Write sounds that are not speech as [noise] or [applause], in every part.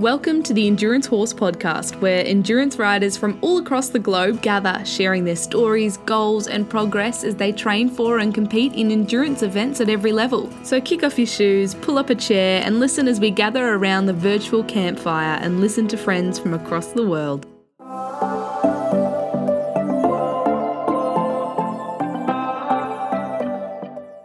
Welcome to the Endurance Horse Podcast, where endurance riders from all across the globe gather, sharing their stories, goals, and progress as they train for and compete in endurance events at every level. So kick off your shoes, pull up a chair, and listen as we gather around the virtual campfire and listen to friends from across the world.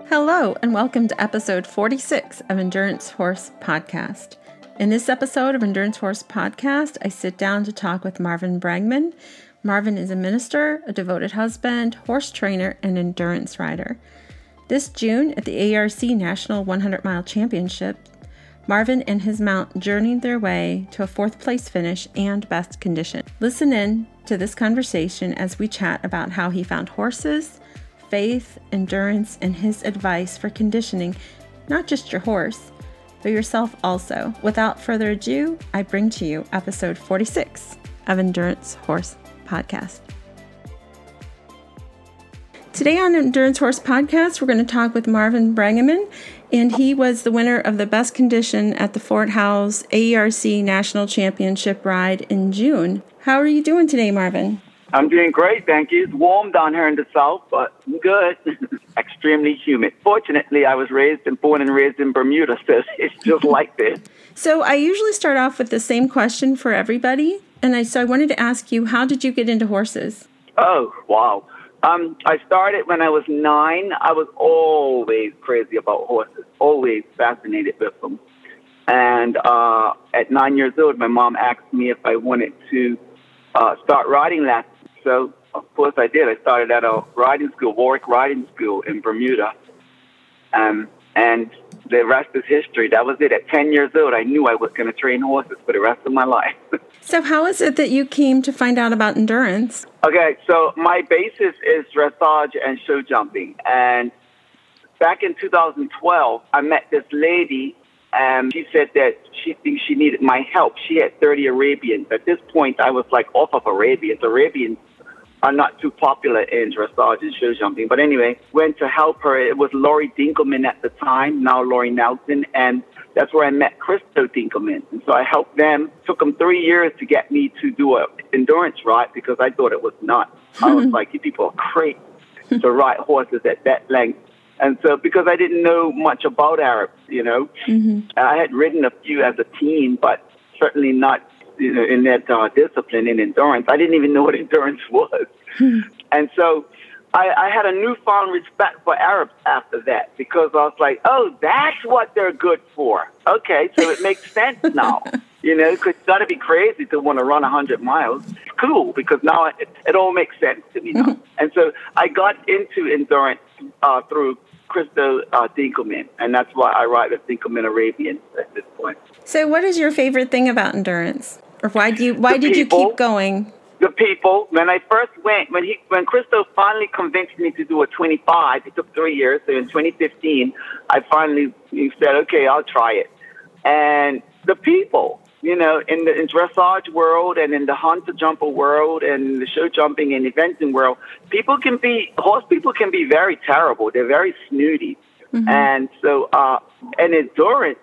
Hello, and welcome to episode 46 of Endurance Horse Podcast. In this episode of Endurance Horse Podcast, I sit down to talk with Marvin Bragman. Marvin is a minister, a devoted husband, horse trainer, and endurance rider. This June, at the AERC National 100 Mile Championship, Marvin and his mount journeyed their way to a fourth place finish and best condition. Listen in to this conversation as we chat about how he found horses, faith, endurance, and his advice for conditioning not just your horse, but yourself also. Without further ado, I bring to you episode 46 of Endurance Horse Podcast. Today on Endurance Horse Podcast, we're going to talk with Marvin Brangaman, and he was the winner of the best condition at the Fort Howes AERC National Championship ride in June. How are you doing today, Marvin? I'm doing great, thank you. It's warm down here in the south, but I'm good. [laughs] Extremely humid. Fortunately, I was raised and born and raised in Bermuda, so [laughs] it's just like this. So I usually start off with the same question for everybody, and I so I wanted to ask you, how did you get into horses? Oh, wow. Um, I started when I was nine. I was always crazy about horses, always fascinated with them. And uh, at nine years old, my mom asked me if I wanted to uh, start riding lessons. So, of course, I did. I started at a riding school, Warwick Riding School in Bermuda. Um, and the rest is history. That was it. At 10 years old, I knew I was going to train horses for the rest of my life. [laughs] so, how is it that you came to find out about endurance? Okay, so my basis is dressage and show jumping. And back in 2012, I met this lady and she said that she thinks she needed my help. She had 30 Arabians. At this point, I was like off of Arabians. Arabians are not too popular in dressage and show jumping. But anyway, went to help her. It was Laurie Dinkelman at the time, now Laurie Nelson, and that's where I met Christo Dinkelman. And so I helped them. Took them three years to get me to do a endurance ride because I thought it was nuts. I was [laughs] like, you people are crazy to ride horses at that length. And so, because I didn't know much about Arabs, you know, mm-hmm. I had ridden a few as a teen, but certainly not you know, in that uh, discipline in endurance. I didn't even know what endurance [laughs] was. and so I, I had a newfound respect for Arabs after that because I was like, oh, that's what they're good for. Okay, so it makes [laughs] sense now. You know, because you got to be crazy to want to run 100 miles. It's cool because now it, it all makes sense to me now. and so I got into endurance uh, through Christo uh, Dinkelman, and that's why I write with Dinkelman Arabian at this point. So, what is your favorite thing about endurance, or why do you why the did people, you keep going? The people. When I first went, when he when Christo finally convinced me to do a 25, it took three years. So in 2015, I finally he said, "Okay, I'll try it." And the people, you know, in the in dressage world and in the hunter jumper world and the show jumping and eventing world, people can be horse people can be very terrible. They're very snooty, mm-hmm. and so uh, and endurance.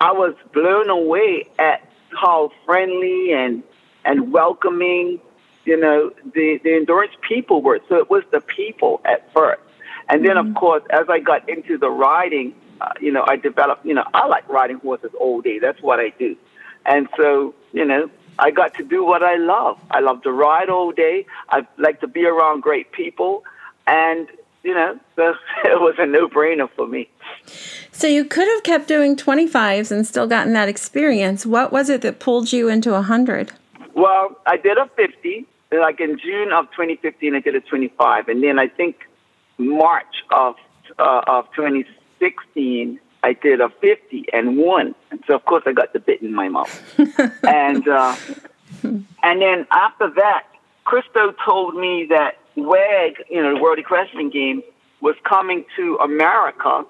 I was blown away at how friendly and and welcoming, you know, the the endurance people were. So it was the people at first, and then mm-hmm. of course as I got into the riding uh, you know, I developed, you know, I like riding horses all day. That's what I do. And so, you know, I got to do what I love. I love to ride all day. I like to be around great people. And, you know, so [laughs] it was a no brainer for me. So you could have kept doing 25s and still gotten that experience. What was it that pulled you into 100? Well, I did a 50. Like in June of 2015, I did a 25. And then I think March of, uh, of 2016, I did a 50 and won. And so, of course, I got the bit in my mouth. [laughs] and uh, and then after that, Christo told me that WEG, you know, the World Equestrian Game, was coming to America.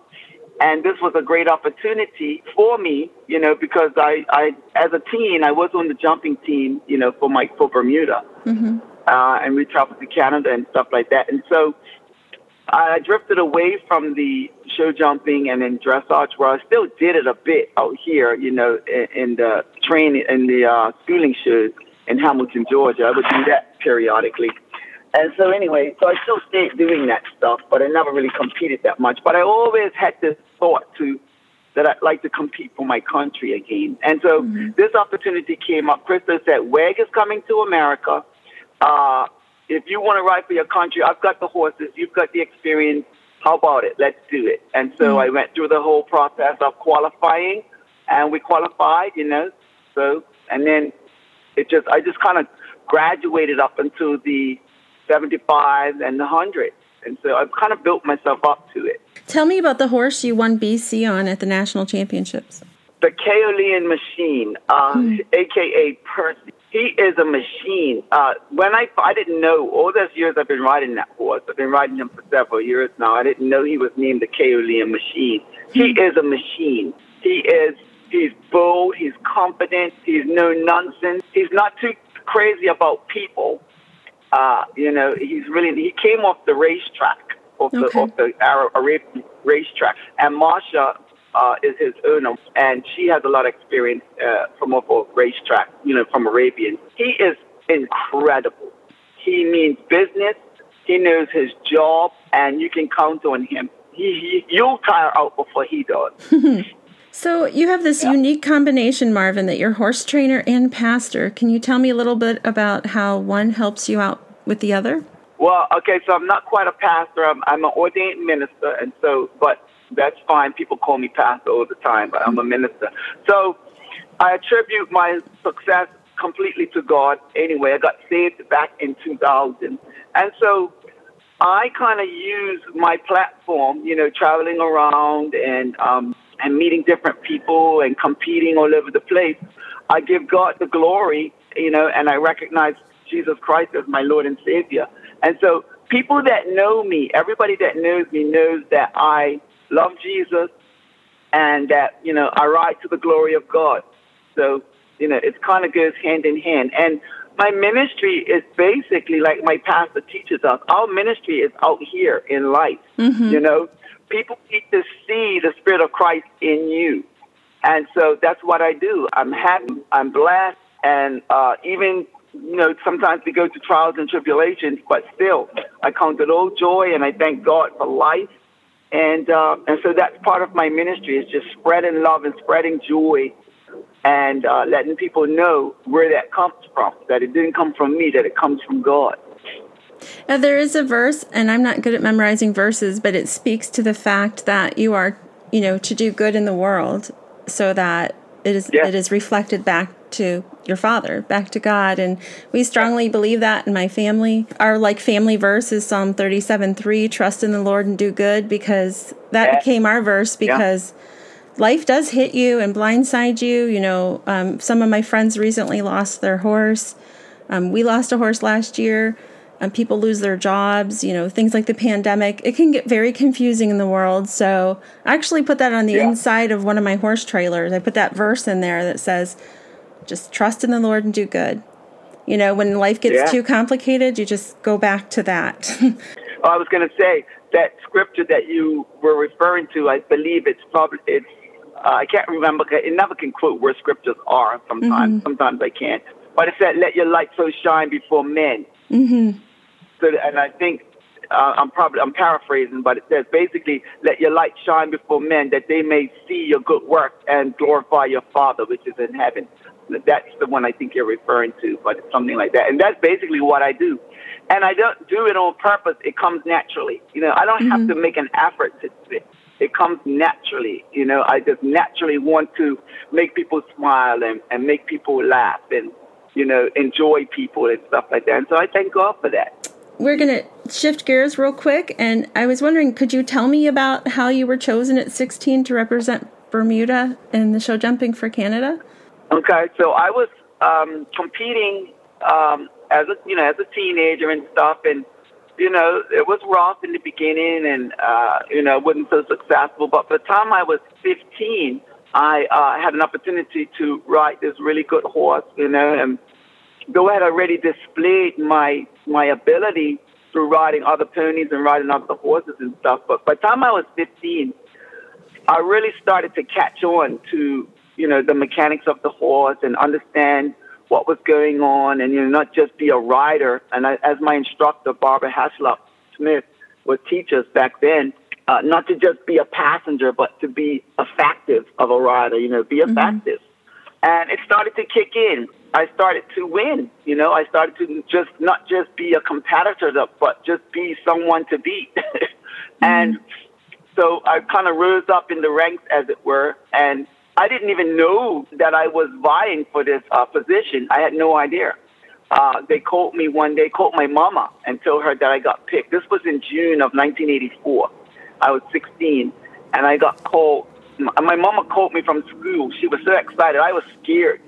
And this was a great opportunity for me, you know, because I, I, as a teen, I was on the jumping team, you know, for my for Bermuda, mm-hmm. uh, and we traveled to Canada and stuff like that. And so I drifted away from the show jumping and then dressage, where I still did it a bit out here, you know, in, in the training in the uh, schooling shows in Hamilton, Georgia. I would do that periodically. And so anyway, so I still stayed doing that stuff, but I never really competed that much. But I always had this thought to that I'd like to compete for my country again. And so mm-hmm. this opportunity came up. Christo said, WEG is coming to America. Uh, if you want to ride for your country, I've got the horses, you've got the experience. How about it? Let's do it. And so mm-hmm. I went through the whole process of qualifying, and we qualified, you know. So, and then it just, I just kind of graduated up into the 75 and the 100. And so I've kind of built myself up to it. Tell me about the horse you won BC on at the national championships. The Kaolian Machine, uh, hmm. aka Percy. He is a machine. Uh, when I I didn't know all those years I've been riding that horse. I've been riding him for several years now. I didn't know he was named the Kaolian Machine. He hmm. is a machine. He is he's bold. He's confident. He's no nonsense. He's not too crazy about people. Uh, you know, he's really he came off the racetrack, off the okay. off the Arabian racetrack, and Marsha uh, is his owner, and she has a lot of experience uh, from off a racetrack, you know, from Arabian. He is incredible. He means business. He knows his job, and you can count on him. He, he you'll tire out before he does. [laughs] So you have this yeah. unique combination, Marvin, that you're horse trainer and pastor. Can you tell me a little bit about how one helps you out with the other? Well, okay, so I'm not quite a pastor. I'm, I'm an ordained minister, and so, but that's fine. People call me pastor all the time, but I'm a minister. So I attribute my success completely to God. Anyway, I got saved back in 2000, and so I kind of use my platform, you know, traveling around and um, and meeting different people and competing all over the place. I give God the glory, you know, and I recognize Jesus Christ as my Lord and Savior. And so people that know me, everybody that knows me knows that I love Jesus and that, you know, I ride to the glory of God. So, you know, it kind of goes hand in hand. And my ministry is basically like my pastor teaches us. Our ministry is out here in life, mm-hmm. you know people need to see the Spirit of Christ in you. And so that's what I do. I'm happy, I'm blessed, and uh, even, you know, sometimes we go to trials and tribulations, but still, I count it all joy, and I thank God for life. And, uh, and so that's part of my ministry is just spreading love and spreading joy and uh, letting people know where that comes from, that it didn't come from me, that it comes from God. Now, there is a verse, and I'm not good at memorizing verses, but it speaks to the fact that you are, you know, to do good in the world so that it is yeah. it is reflected back to your father, back to God. And we strongly believe that in my family. Our like family verse is Psalm 37 3, trust in the Lord and do good, because that yeah. became our verse because yeah. life does hit you and blindside you. You know, um, some of my friends recently lost their horse. Um, we lost a horse last year and people lose their jobs, you know, things like the pandemic. It can get very confusing in the world. So I actually put that on the yeah. inside of one of my horse trailers. I put that verse in there that says, just trust in the Lord and do good. You know, when life gets yeah. too complicated, you just go back to that. well, [laughs] I was going to say that scripture that you were referring to, I believe it's probably, it's, uh, I can't remember, it never can quote where scriptures are sometimes. Mm-hmm. Sometimes I can't. But it said, let your light so shine before men Mm-hmm. So, and I think uh, I'm probably I'm paraphrasing, but it says basically, let your light shine before men that they may see your good work and glorify your Father which is in heaven. That's the one I think you're referring to, but something like that. And that's basically what I do. And I don't do it on purpose. It comes naturally. You know, I don't mm-hmm. have to make an effort to do it. It comes naturally. You know, I just naturally want to make people smile and, and make people laugh and you know, enjoy people and stuff like that. And so I thank God for that. We're going to shift gears real quick. And I was wondering, could you tell me about how you were chosen at 16 to represent Bermuda in the show jumping for Canada? Okay, so I was um, competing um, as a you know as a teenager and stuff, and you know it was rough in the beginning, and uh, you know wasn't so successful. But by the time I was 15, I uh, had an opportunity to ride this really good horse, you know, and though I had already displayed my my ability through riding other ponies and riding other horses and stuff. But by the time I was 15, I really started to catch on to, you know, the mechanics of the horse and understand what was going on and, you know, not just be a rider. And I, as my instructor, Barbara Haslup Smith, would teach us back then, uh, not to just be a passenger, but to be effective of a rider, you know, be effective. Mm-hmm. And it started to kick in. I started to win, you know, I started to just not just be a competitor, but just be someone to beat. [laughs] mm-hmm. And so I kind of rose up in the ranks, as it were, and I didn't even know that I was vying for this uh, position. I had no idea. Uh, they called me one day, called my mama, and told her that I got picked. This was in June of 1984. I was 16, and I got called. My mama called me from school. She was so excited. I was scared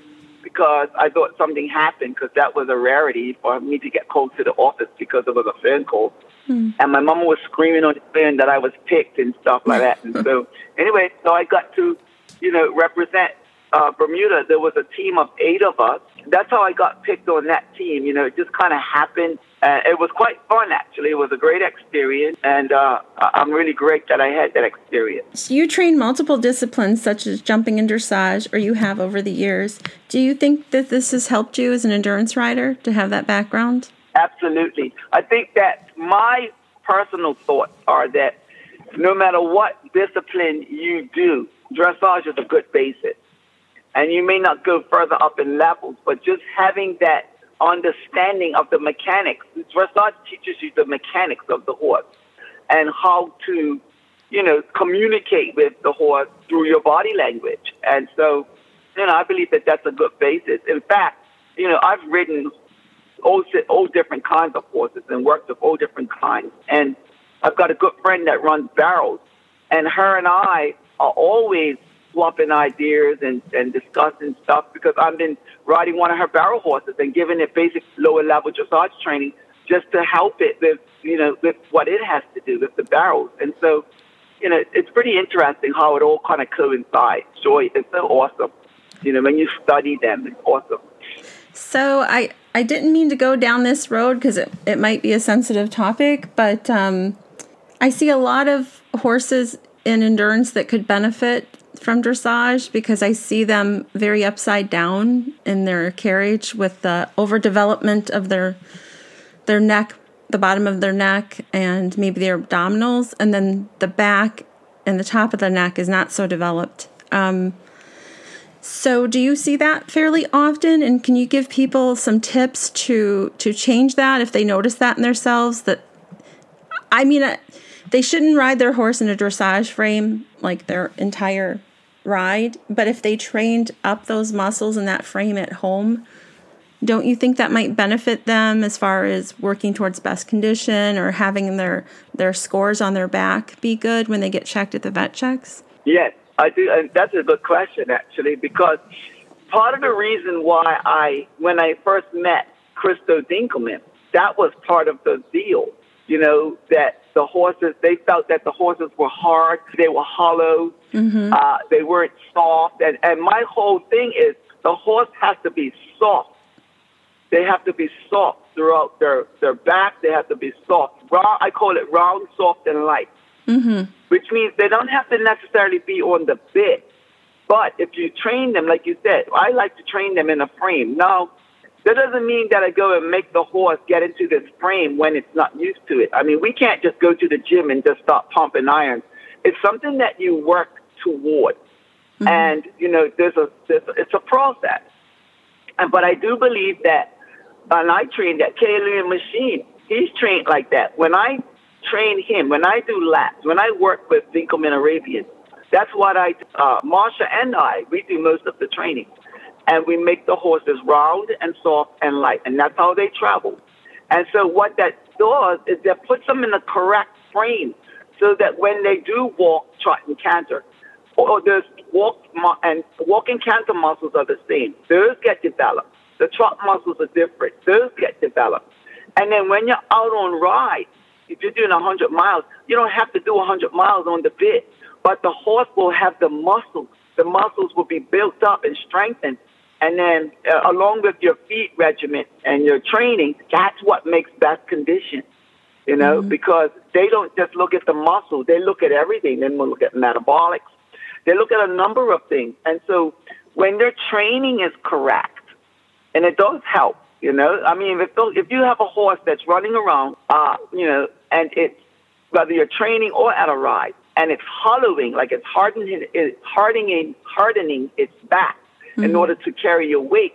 because I thought something happened because that was a rarity for me to get called to the office because it was a phone call. Mm. And my mama was screaming on the phone that I was picked and stuff like that. and so, [laughs] anyway, so I got to, you know, represent uh, Bermuda. There was a team of eight of us. That's how I got picked on that team. You know, it just kind of happened. Uh, it was quite fun, actually. It was a great experience, and uh, I'm really great that I had that experience. So you train multiple disciplines, such as jumping and dressage, or you have over the years. Do you think that this has helped you as an endurance rider to have that background? Absolutely. I think that my personal thoughts are that no matter what discipline you do, dressage is a good basis. And you may not go further up in levels, but just having that understanding of the mechanics, dressage teaches you the mechanics of the horse and how to, you know, communicate with the horse through your body language. And so, you know, I believe that that's a good basis. In fact, you know, I've ridden all, all different kinds of horses and worked with all different kinds. And I've got a good friend that runs barrels, and her and I are always swapping ideas and, and discussing stuff because I've been riding one of her barrel horses and giving it basic lower level dressage training just to help it with, you know, with what it has to do with the barrels. And so, you know, it's pretty interesting how it all kind of coincides. Joy, it's so awesome. You know, when you study them, it's awesome. So I, I didn't mean to go down this road because it, it might be a sensitive topic, but um, I see a lot of horses in endurance that could benefit from dressage because I see them very upside down in their carriage with the overdevelopment of their their neck, the bottom of their neck, and maybe their abdominals, and then the back and the top of the neck is not so developed. Um, so, do you see that fairly often? And can you give people some tips to to change that if they notice that in themselves? That I mean, they shouldn't ride their horse in a dressage frame like their entire ride. But if they trained up those muscles in that frame at home, don't you think that might benefit them as far as working towards best condition or having their their scores on their back be good when they get checked at the vet checks? Yes, I do, and that's a good question actually, because part of the reason why I, when I first met Christo Dinkelman, that was part of the deal. You know that the horses, they felt that the horses were hard, they were hollow, mm-hmm. uh, they weren't soft, and and my whole thing is the horse has to be soft. They have to be soft throughout their their back. They have to be soft. Round, I call it round, soft, and light. Mm-hmm which means they don't have to necessarily be on the bit. But if you train them, like you said, I like to train them in a frame. Now, that doesn't mean that I go and make the horse get into this frame when it's not used to it. I mean, we can't just go to the gym and just start pumping iron. It's something that you work toward. Mm-hmm. And, you know, there's a, there's a, it's a process. And, but I do believe that, and I trained that Kalian machine. He's trained like that. When I train him. When I do laps, when I work with Dinkelman Arabian, that's what I, uh, Marsha and I, we do most of the training. And we make the horses round and soft and light. And that's how they travel. And so what that does is that puts them in the correct frame so that when they do walk, trot, and canter, or there's walk and walk and canter muscles are the same. Those get developed. The trot muscles are different. Those get developed. And then when you're out on ride, if you're doing 100 miles, you don't have to do 100 miles on the bit, but the horse will have the muscles. The muscles will be built up and strengthened. And then, uh, along with your feed regimen and your training, that's what makes best condition. you know, mm-hmm. because they don't just look at the muscle, they look at everything. Then we'll look at metabolics. They look at a number of things. And so when their training is correct, and it does help, you know, I mean, if, if you have a horse that's running around, uh, you know, and it's whether you're training or at a ride, and it's hollowing, like it's hardening, it's hardening, hardening its back mm-hmm. in order to carry your weight,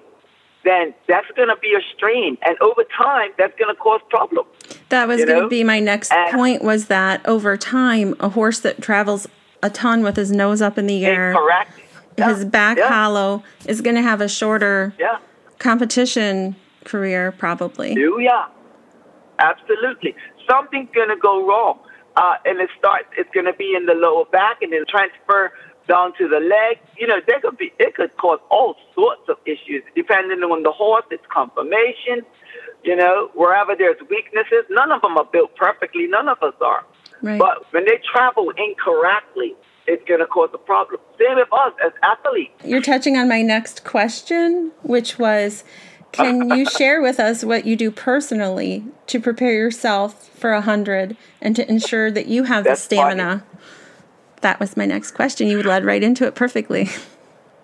then that's going to be a strain, and over time, that's going to cause problems. That was going to be my next and, point. Was that over time, a horse that travels a ton with his nose up in the air, correct, his yeah. back yeah. hollow, is going to have a shorter yeah. competition career, probably. Yeah, absolutely. Something's going to go wrong, uh, and it starts. It's going to be in the lower back, and then transfer down to the leg. You know, there could be it could cause all sorts of issues depending on the horse, its conformation. You know, wherever there's weaknesses, none of them are built perfectly. None of us are. Right. But when they travel incorrectly, it's going to cause a problem. Same with us as athletes. You're touching on my next question, which was can [laughs] you share with us what you do personally to prepare yourself for a hundred and to ensure that you have That's the stamina? Funny. That was my next question. You led right into it perfectly.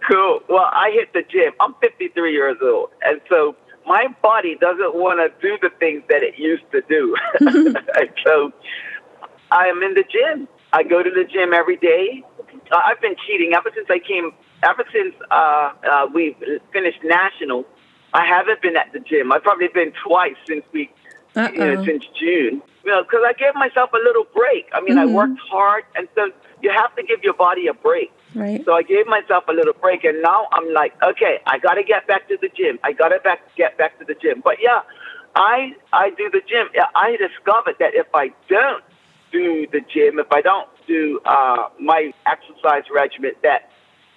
Cool. Well, I hit the gym. I'm 53 years old, and so my body doesn't want to do the things that it used to do. [laughs] [laughs] so I am in the gym. I go to the gym every day. Uh, I've been cheating ever since I came. Ever since uh, uh, we finished national, I haven't been at the gym. I've probably been twice since we, Uh-oh. you know, since June. You know, because I gave myself a little break. I mean, mm-hmm. I worked hard, and so you have to give your body a break. Right. So I gave myself a little break, and now I'm like, okay, I got to get back to the gym. I got to back get back to the gym. But yeah, I I do the gym. I discovered that if I don't do the gym, if I don't do uh, my exercise regimen, that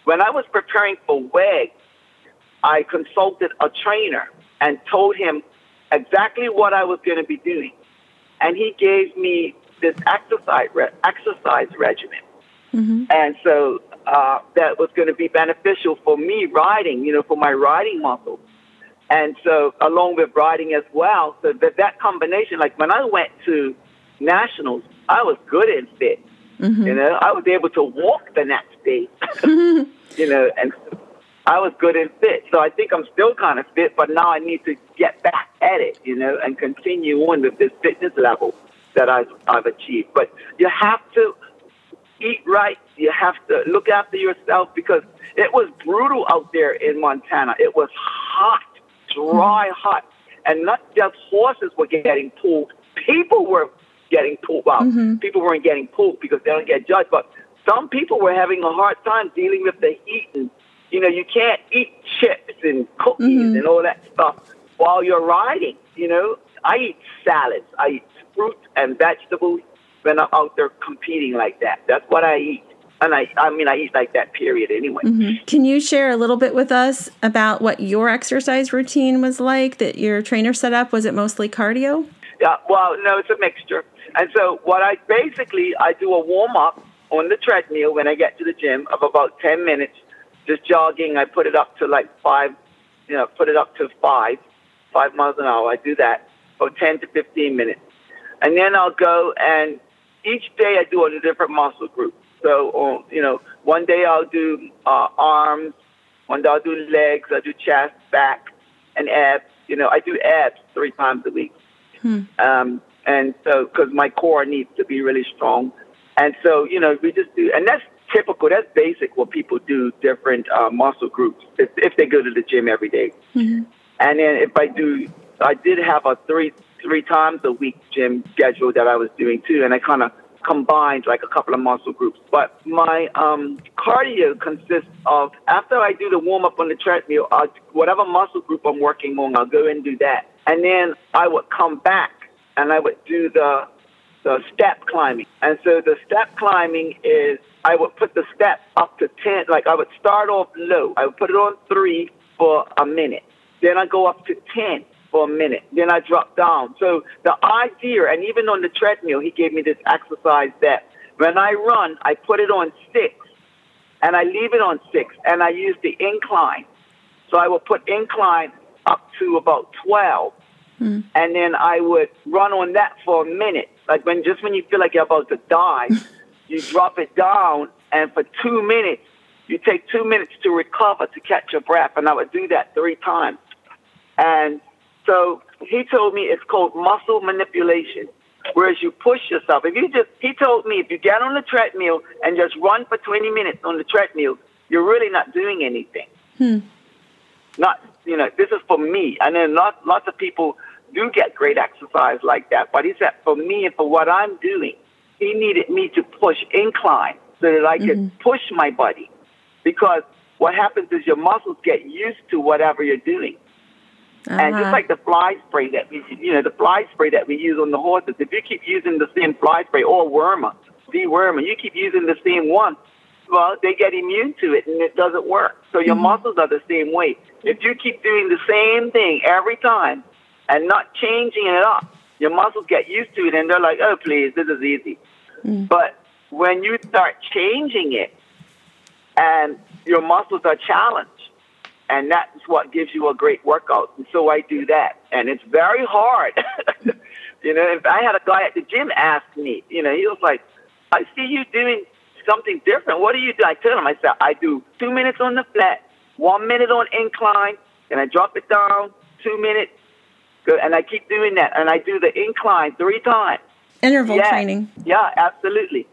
when I was preparing for WEG, I consulted a trainer and told him exactly what I was going to be doing, and he gave me this exercise re- exercise regimen. Mm-hmm. And so uh, that was going to be beneficial for me riding, you know, for my riding muscles. And so along with riding as well, so that that combination, like when I went to nationals, I was good and fit. Mm-hmm. You know, I was able to walk the next day. [laughs] you know, and I was good and fit. So I think I'm still kind of fit, but now I need to get back at it, you know, and continue on with this fitness level that I've, I've achieved. But you have to eat right. You have to look after yourself because it was brutal out there in Montana. It was hot, dry, mm-hmm. hot. And not just horses were getting pulled, people were getting pulled. Well, mm-hmm. people weren't getting pulled because they don't get judged, but some people were having a hard time dealing with the heat. And, you know, you can't eat chips and cookies mm-hmm. and all that stuff while you're riding. You know, I eat salads, I eat fruit and vegetables when I'm out there competing like that. That's what I eat. And I, I mean, I eat like that, period, anyway. Mm-hmm. Can you share a little bit with us about what your exercise routine was like that your trainer set up? Was it mostly cardio? Yeah, well, no, it's a mixture. And so, what I basically, I do a warm up on the treadmill when I get to the gym of about 10 minutes, just jogging. I put it up to like five, you know, put it up to five, five miles an hour. I do that for 10 to 15 minutes. And then I'll go and each day I do on a different muscle group. So, um, you know, one day I'll do uh, arms, one day I'll do legs, I do chest, back, and abs. You know, I do abs three times a week. Hmm. Um, and so, because my core needs to be really strong. And so, you know, we just do, and that's typical, that's basic what people do, different uh, muscle groups, if, if, they go to the gym every day. Mm-hmm. And then if I do, I did have a three three times a week gym schedule that I was doing too, and I kind of combined like a couple of muscle groups. But my um, cardio consists of after I do the warm up on the treadmill, I'll, whatever muscle group I'm working on, I'll go and do that, and then I would come back and I would do the the step climbing. And so the step climbing is I would put the step up to ten. Like I would start off low. I would put it on three for a minute. Then I go up to ten for a minute. Then I drop down. So the idea, and even on the treadmill, he gave me this exercise that when I run, I put it on six and I leave it on six and I use the incline. So I will put incline up to about 12 hmm. and then I would run on that for a minute. Like when just when you feel like you're about to die, [laughs] you drop it down, and for two minutes, you take two minutes to recover to catch your breath, and I would do that three times. And so he told me it's called muscle manipulation. Whereas you push yourself. If you just, he told me, if you get on the treadmill and just run for 20 minutes on the treadmill, you're really not doing anything. Hmm. Not, you know, this is for me. I know not, lots of people do get great exercise like that, but he said for me and for what I'm doing, he needed me to push incline so that I could mm-hmm. push my body. Because what happens is your muscles get used to whatever you're doing. And just Uh-huh. like the fly spray that we, you know, the fly spray that we use on the horses, if you keep using the same fly spray or wormer, dewormer, you keep using the same one, well, they get immune to it and it doesn't work. So your muscles are the same way. If you keep doing the same thing every time and not changing it up, your muscles get used to it and they're like, oh, please, this is easy. But when you start changing it and your muscles are challenged, and that's what gives you a great workout. And so I do that, and it's very hard. [laughs] you know, if I had a guy at the gym ask me, you know, he was like, "I see you doing something different. What do you do?" I tell him, I said, "I do two minutes on the flat, one minute on incline, and I drop it down, two minutes, good, and I keep doing that, and I do the incline three times." Interval Yeah. training. Yeah, absolutely.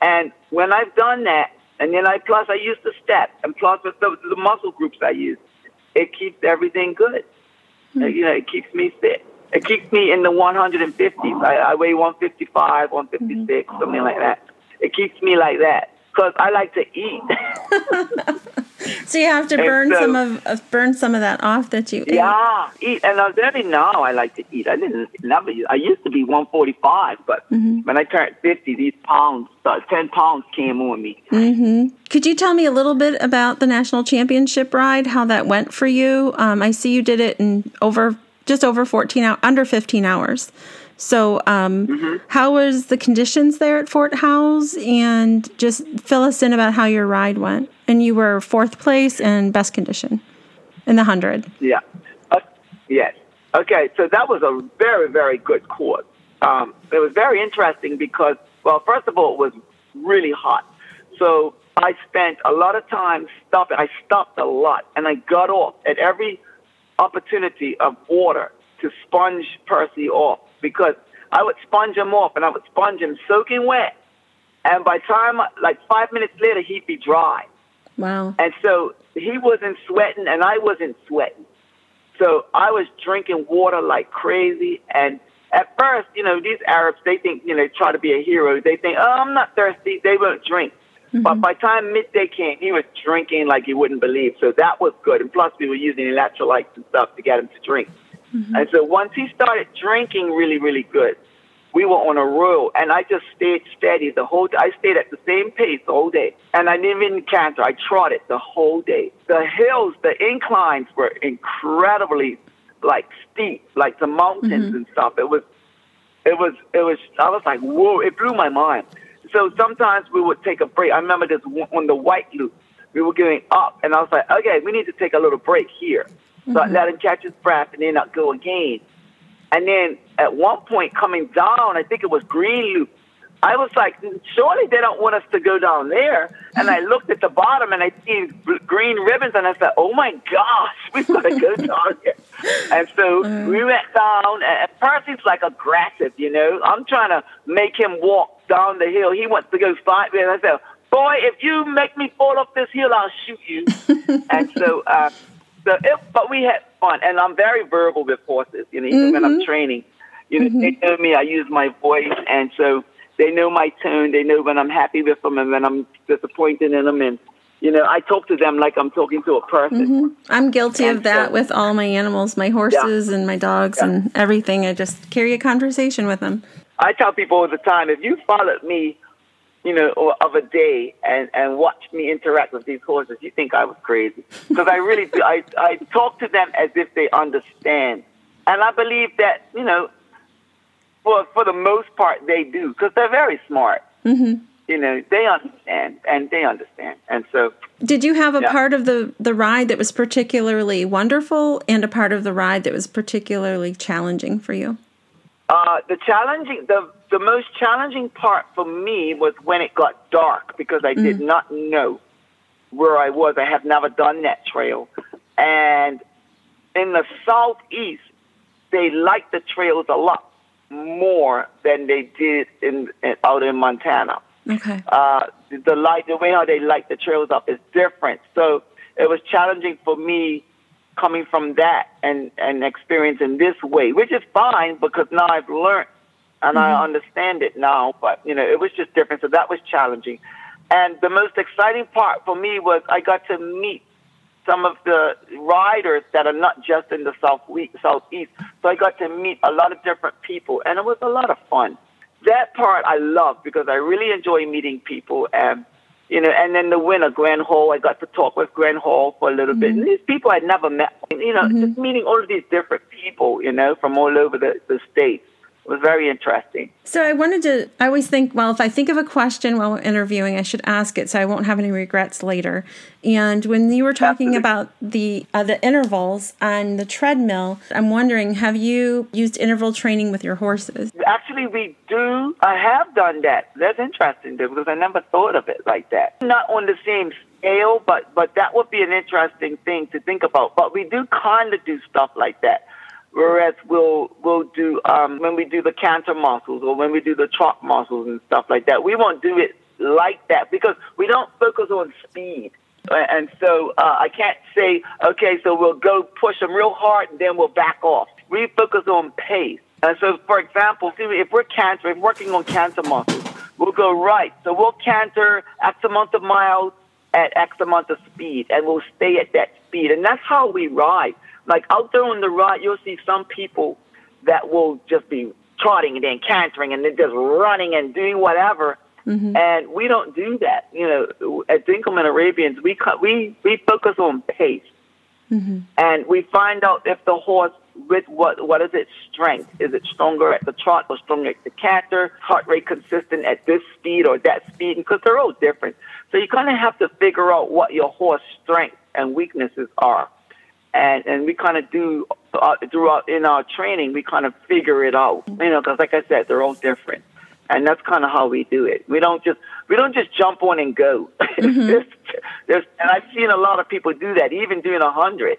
And when I've done that, and then I plus I use the step, and plus with the, the muscle groups I use, it keeps everything good. Uh, You know, it keeps me fit. It keeps me in the 150s. I, I weigh 155, 156, something like that. It keeps me like that because I like to eat. [laughs] [laughs] So you have to burn so- some of uh, burn some of that off that you ate. yeah, eat. And every now I like to eat. I didn't never. I used to be 145, but when I turned 50, these pounds, uh, 10 pounds came on me. Could you tell me a little bit about the national championship ride? How that went for you? Um, I see you did it in over just over fourteen hours, under fifteen hours. So, um, Mm-hmm. how was the conditions there at Fort Howes? And just fill us in about how your ride went. And you were fourth place and best condition in the hundred. Yeah. Uh, yes. Okay, so that was a very, very good course. Um, it was very interesting because, well, first of all, it was really hot. So I spent a lot of time stopping. I stopped a lot, and I got off at every opportunity of water to sponge Percy off because I would sponge him off, and I would sponge him soaking wet. And by time, like five minutes later, he'd be dry. Wow. And so he wasn't sweating and I wasn't sweating. So I was drinking water like crazy. And at first, you know, these Arabs, they think, you know, try to be a hero. They think, oh, I'm not thirsty. They won't drink. Mm-hmm. But by the time midday came, he was drinking like you wouldn't believe. So that was good. And plus, we were using electrolytes and stuff to get him to drink. Mm-hmm. And so once he started drinking really, really good, we were on a roll, and I just stayed steady the whole. I stayed at the same pace the whole day, and I didn't even canter. I trotted the whole day. The hills, the inclines were incredibly like steep, like the mountains mm-hmm. and stuff. It was, it was, it was. I was like, whoa! It blew my mind. So sometimes we would take a break. I remember this one- on the white loop. We were going up, and I was like, okay, we need to take a little break here. So I let him catch his breath, and then I'd go again. And then at one point coming down, I think it was Green Loop. I was like, surely they don't want us to go down there. And I looked at the bottom and I see green ribbons and I said, oh my gosh, we've got to go [laughs] down here. And so we went down and Percy's like aggressive, you know. I'm trying to make him walk down the hill. He wants to go fight me. And I said, boy, if you make me fall off this hill, I'll shoot you. [laughs] and so, uh, so it, but we had fun, and I'm very verbal with horses. You know, even when I'm mm-hmm. training, you know, they mm-hmm. know me. I use my voice, and so they know my tone. They know when I'm happy with them and when I'm disappointed in them, and you know, I talk to them like I'm talking to a person. Mm-hmm. I'm guilty of that so- with all my animals, my horses and my dogs and everything. I just carry a conversation with them. I tell people all the time, if you followed me, you know, or of a day and and watched me interact with these horses, you think I was crazy [laughs] because I really do. I I talk to them as if they understand, and I believe that you know, for for the most part they do because they're very smart. Mm-hmm. you know, they understand and they understand. And so Did you have a Yeah. part of the the ride that was particularly wonderful and a part of the ride that was particularly challenging for you? Uh, the challenging, the the most challenging part for me was when it got dark because I did not know where I was. I have never done that trail, and in the southeast, they like the trails a lot more than they did in, in out in Montana Okay. uh, the light, the way how they light the trails up is different. So it was challenging for me coming from that and and experiencing this way, which is fine because now I've learned and I mm-hmm. understand it now. But you know, it was just different. So that was challenging. And the most exciting part for me was I got to meet some of the riders that are not just in the south southeast. So I got to meet a lot of different people, and it was a lot of fun. That part I love because I really enjoy meeting people, and you know. And then the winner, Glenn Hall, I got to talk with Glenn Hall for a little bit. And these people I'd never met, you know, mm-hmm. just meeting all of these different people, you know, from all over the, the states was very interesting. So I wanted to. I always think, well, if I think of a question while interviewing, I should ask it so I won't have any regrets later. And when you were talking Absolutely. about the uh, the intervals on the treadmill, I'm wondering, have you used interval training with your horses? Actually, we do. I have done that. That's interesting though, because I never thought of it like that. Not on the same scale, but but that would be an interesting thing to think about. But we do kind of do stuff like that. Whereas we'll we'll do um, when we do the canter muscles or when we do the trot muscles and stuff like that. We won't do it like that because we don't focus on speed. And so uh, I can't say, okay, so we'll go push them real hard and then we'll back off. We focus on pace. And so, for example, if we're canter, if working on canter muscles, we'll go right. So we'll canter X amount of miles at X amount of speed, and we'll stay at that speed. And that's how we ride. Like out there on the ride, you'll see some people that will just be trotting and then cantering and then just running and doing whatever. Mm-hmm. And we don't do that. You know, at Dinkelman Arabians, we cut, we we focus on pace, mm-hmm. and we find out if the horse with what what is its strength? Is it stronger at the trot or stronger at the canter? Heart rate consistent at this speed or that speed? Because they're all different. So you kind of have to figure out what your horse strengths and weaknesses are and and we kind of do uh, throughout in our training we kind of figure it out. You know because like i said they're all different. And that's kind of how we do it. We don't just we don't just jump on and go. [laughs] There's, there's, and i've seen a lot of people do that even doing a hundred.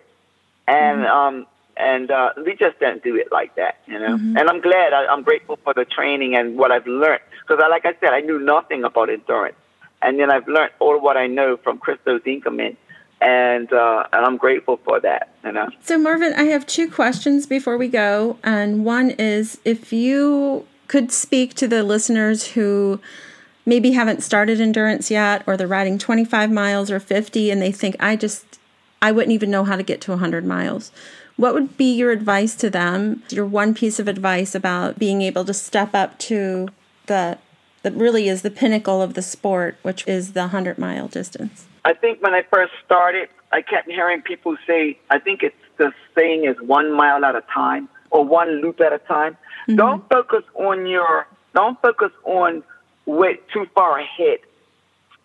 And um and uh we just don't do it like that you know? And i'm glad I, i'm grateful for the training and what i've learned. Because I, like i said i knew nothing about endurance. And then i've learned all what i know from christo dinkelman and uh, and I'm grateful for that. You know, So, Marvin, I have two questions before we go. And one is if you could speak to the listeners who maybe haven't started endurance yet, or they're riding 25 miles or 50, and they think, I just, I wouldn't even know how to get to 100 miles. What would be your advice to them? Your one piece of advice about being able to step up to the that really is the pinnacle of the sport, which is the 100 mile distance. I think when I first started, I kept hearing people say, I think it's the saying is one mile at a time or one loop at a time. Don't focus on your, don't focus on way too far ahead.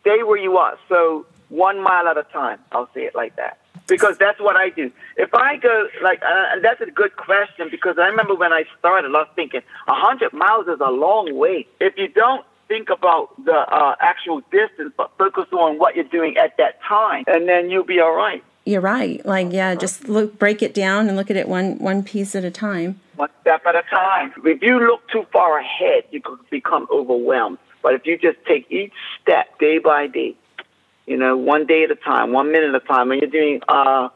Stay where you are. So one mile at a time. I'll say it like that. Because that's what I do. If I go, like, uh, and that's a good question because I remember when I started, I was thinking, a 100 miles is a long way. If you don't think about the uh, actual distance, but focus on what you're doing at that time, and then you'll be all right. You're right. Like, yeah, just look, break it down and look at it one one piece at a time. One step at a time. If you look too far ahead, you could become overwhelmed. But if you just take each step day by day, you know, one day at a time, one minute at a time, and you're doing uh,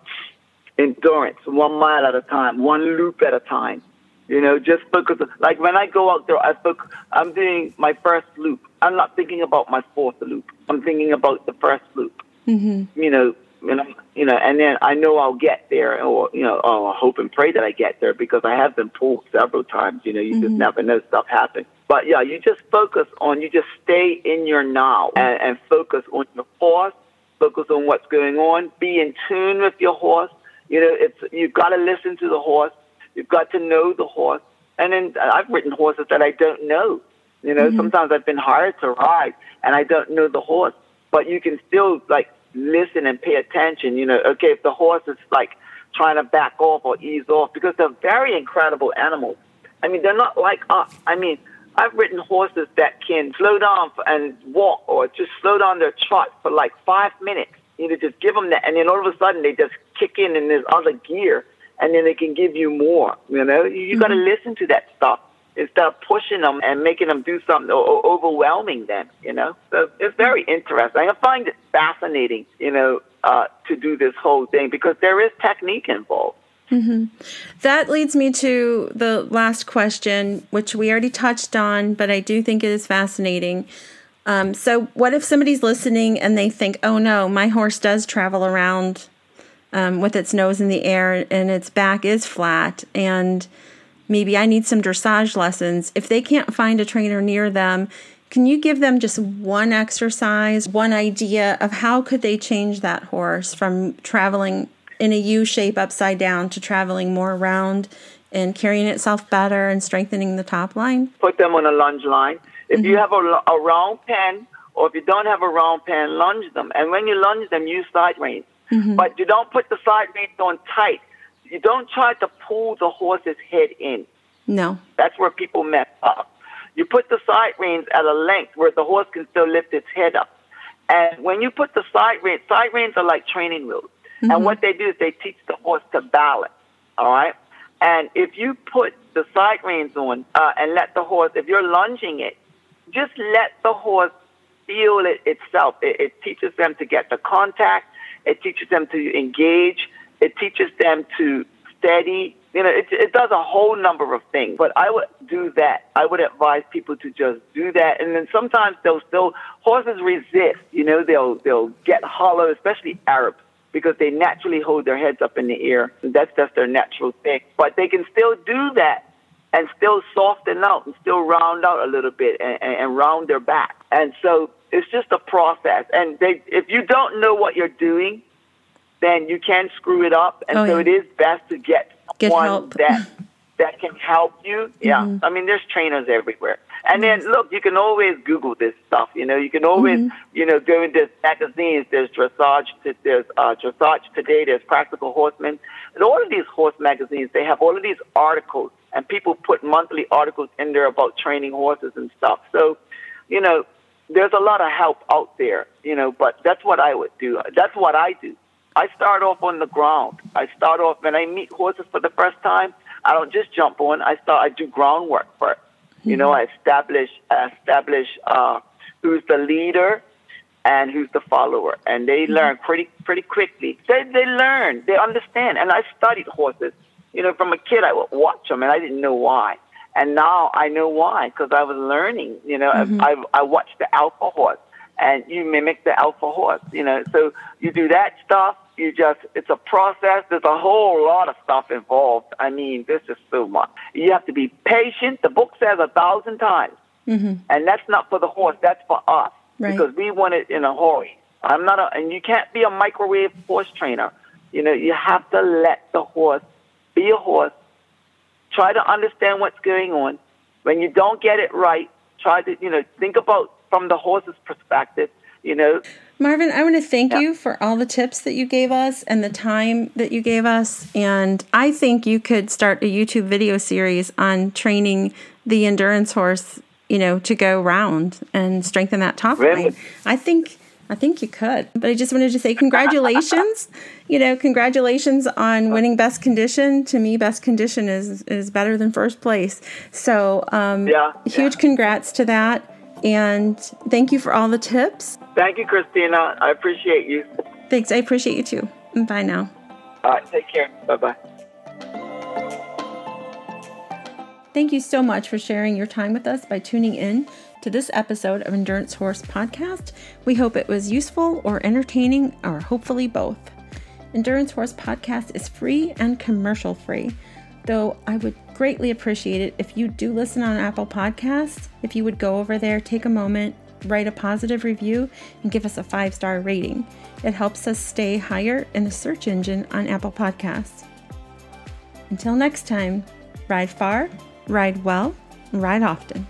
endurance, one mile at a time, one loop at a time. You know, just focus. Like when I go out there, I focus, I'm doing my first loop. I'm not thinking about my fourth loop. I'm thinking about the first loop. Mm-hmm. You know, and I'm, you know, and then I know I'll get there, or you know, oh, I hope and pray that I get there because I have been pulled several times. You know, you just never know stuff happens. But yeah, you just focus on, you just stay in your now and, and focus on your horse. Focus on what's going on. Be in tune with your horse. You know, it's you've got to listen to the horse. You've got to know the horse. And then uh, I've ridden horses that I don't know. You know, mm-hmm. sometimes I've been hired to ride and I don't know the horse, but you can still like listen and pay attention. You know, okay, if the horse is like trying to back off or ease off because they're very incredible animals. I mean, they're not like us. I mean, I've ridden horses that can slow down and walk or just slow down their trot for like five minutes. You know, just give them that, and then all of a sudden they just kick in in this other gear, and then they can give you more. You know, you, you got to listen to that stuff instead of pushing them and making them do something or, overwhelming them. You know, so it's very interesting. I find it fascinating. You know, uh, to do this whole thing because there is technique involved. That leads me to the last question, which we already touched on, but I do think it is fascinating. Um, so, what if somebody's listening and they think, oh no, my horse does travel around um, with its nose in the air and its back is flat, and maybe I need some dressage lessons? If they can't find a trainer near them, can you give them just one exercise, one idea of how could they change that horse from traveling in a U shape upside down to traveling more round and carrying itself better and strengthening the top line? Put them on a lunge line. If you have a, a round pen, or if you don't have a round pen, lunge them. And when you lunge them, use side reins. But you don't put the side reins on tight. You don't try to pull the horse's head in. No. That's where people mess up. You put the side reins at a length where the horse can still lift its head up. And when you put the side reins, side reins are like training wheels. And what they do is they teach the horse to balance. All right. And if you put the side reins on uh, and let the horse, if you're lunging it, just let the horse feel it itself. It, it teaches them to get the contact. It teaches them to engage. It teaches them to steady. You know, it, it does a whole number of things. But I would do that. I would advise people to just do that. And then sometimes they'll still horses resist. You know, they'll they'll get hollow, especially Arabs because they naturally hold their heads up in the air. That's just their natural thing. But they can still do that and still soften out and still round out a little bit and, and, and round their back. And so it's just a process. And they, if you don't know what you're doing, then you can screw it up. And Oh, so yeah. it is best to get, Get one help. that [laughs] that can help you. Yeah, Mm-hmm. I mean, there's trainers everywhere. And then look, you can always Google this stuff. You know, you can always Mm-hmm. you know go into magazines. There's dressage. There's uh, dressage today. There's Practical Horseman. And all of these horse magazines, they have all of these articles, and people put monthly articles in there about training horses and stuff. So, you know, there's a lot of help out there. You know, but that's what I would do. That's what I do. I start off on the ground. I start off when I meet horses for the first time. I don't just jump on. I start. I do groundwork first. You know, I establish I establish uh, who's the leader and who's the follower, and they learn pretty pretty quickly. They they learn. They understand. And I studied horses. You know, from a kid, I would watch them, and I didn't know why. And now I know why because I was learning. You know, I, mm-hmm. I I watched the alpha horse, and you mimic the alpha horse. You know, so you do that stuff. You just it's a process. There's a whole lot of stuff involved. I mean, this is so much. You have to be patient. The book says a thousand times, mm-hmm. and that's not for the horse. That's for us Right. because we want it in a hurry. I'm not a, and you can't be a microwave horse trainer. You know, you have to let the horse be a horse. Try to understand what's going on. When you don't get it right, try to, you know, think about from the horse's perspective, you know. Marvin, I want to thank Yeah. you for all the tips that you gave us and the time that you gave us. And I think you could start a YouTube video series on training the endurance horse, you know, to go round and strengthen that top Really? line. I think I think you could. But I just wanted to say congratulations. [laughs] you know, congratulations on winning best condition. To me, best condition is is better than first place. So um Yeah, huge yeah. congrats to that. And thank you for all the tips. Thank you, Christina. I appreciate you. Thanks. I appreciate you too. Bye now. All right, take care. Bye bye. Thank you so much for sharing your time with us by tuning in to this episode of Endurance Horse Podcast. We hope it was useful or entertaining, or hopefully both. Endurance Horse Podcast is free and commercial free, though I would greatly appreciate it if you do listen on Apple Podcasts. If you would go over there, take a moment, write a positive review, and give us a five star rating. It helps us stay higher in the search engine on Apple Podcasts. Until next time, ride far, ride well, ride often.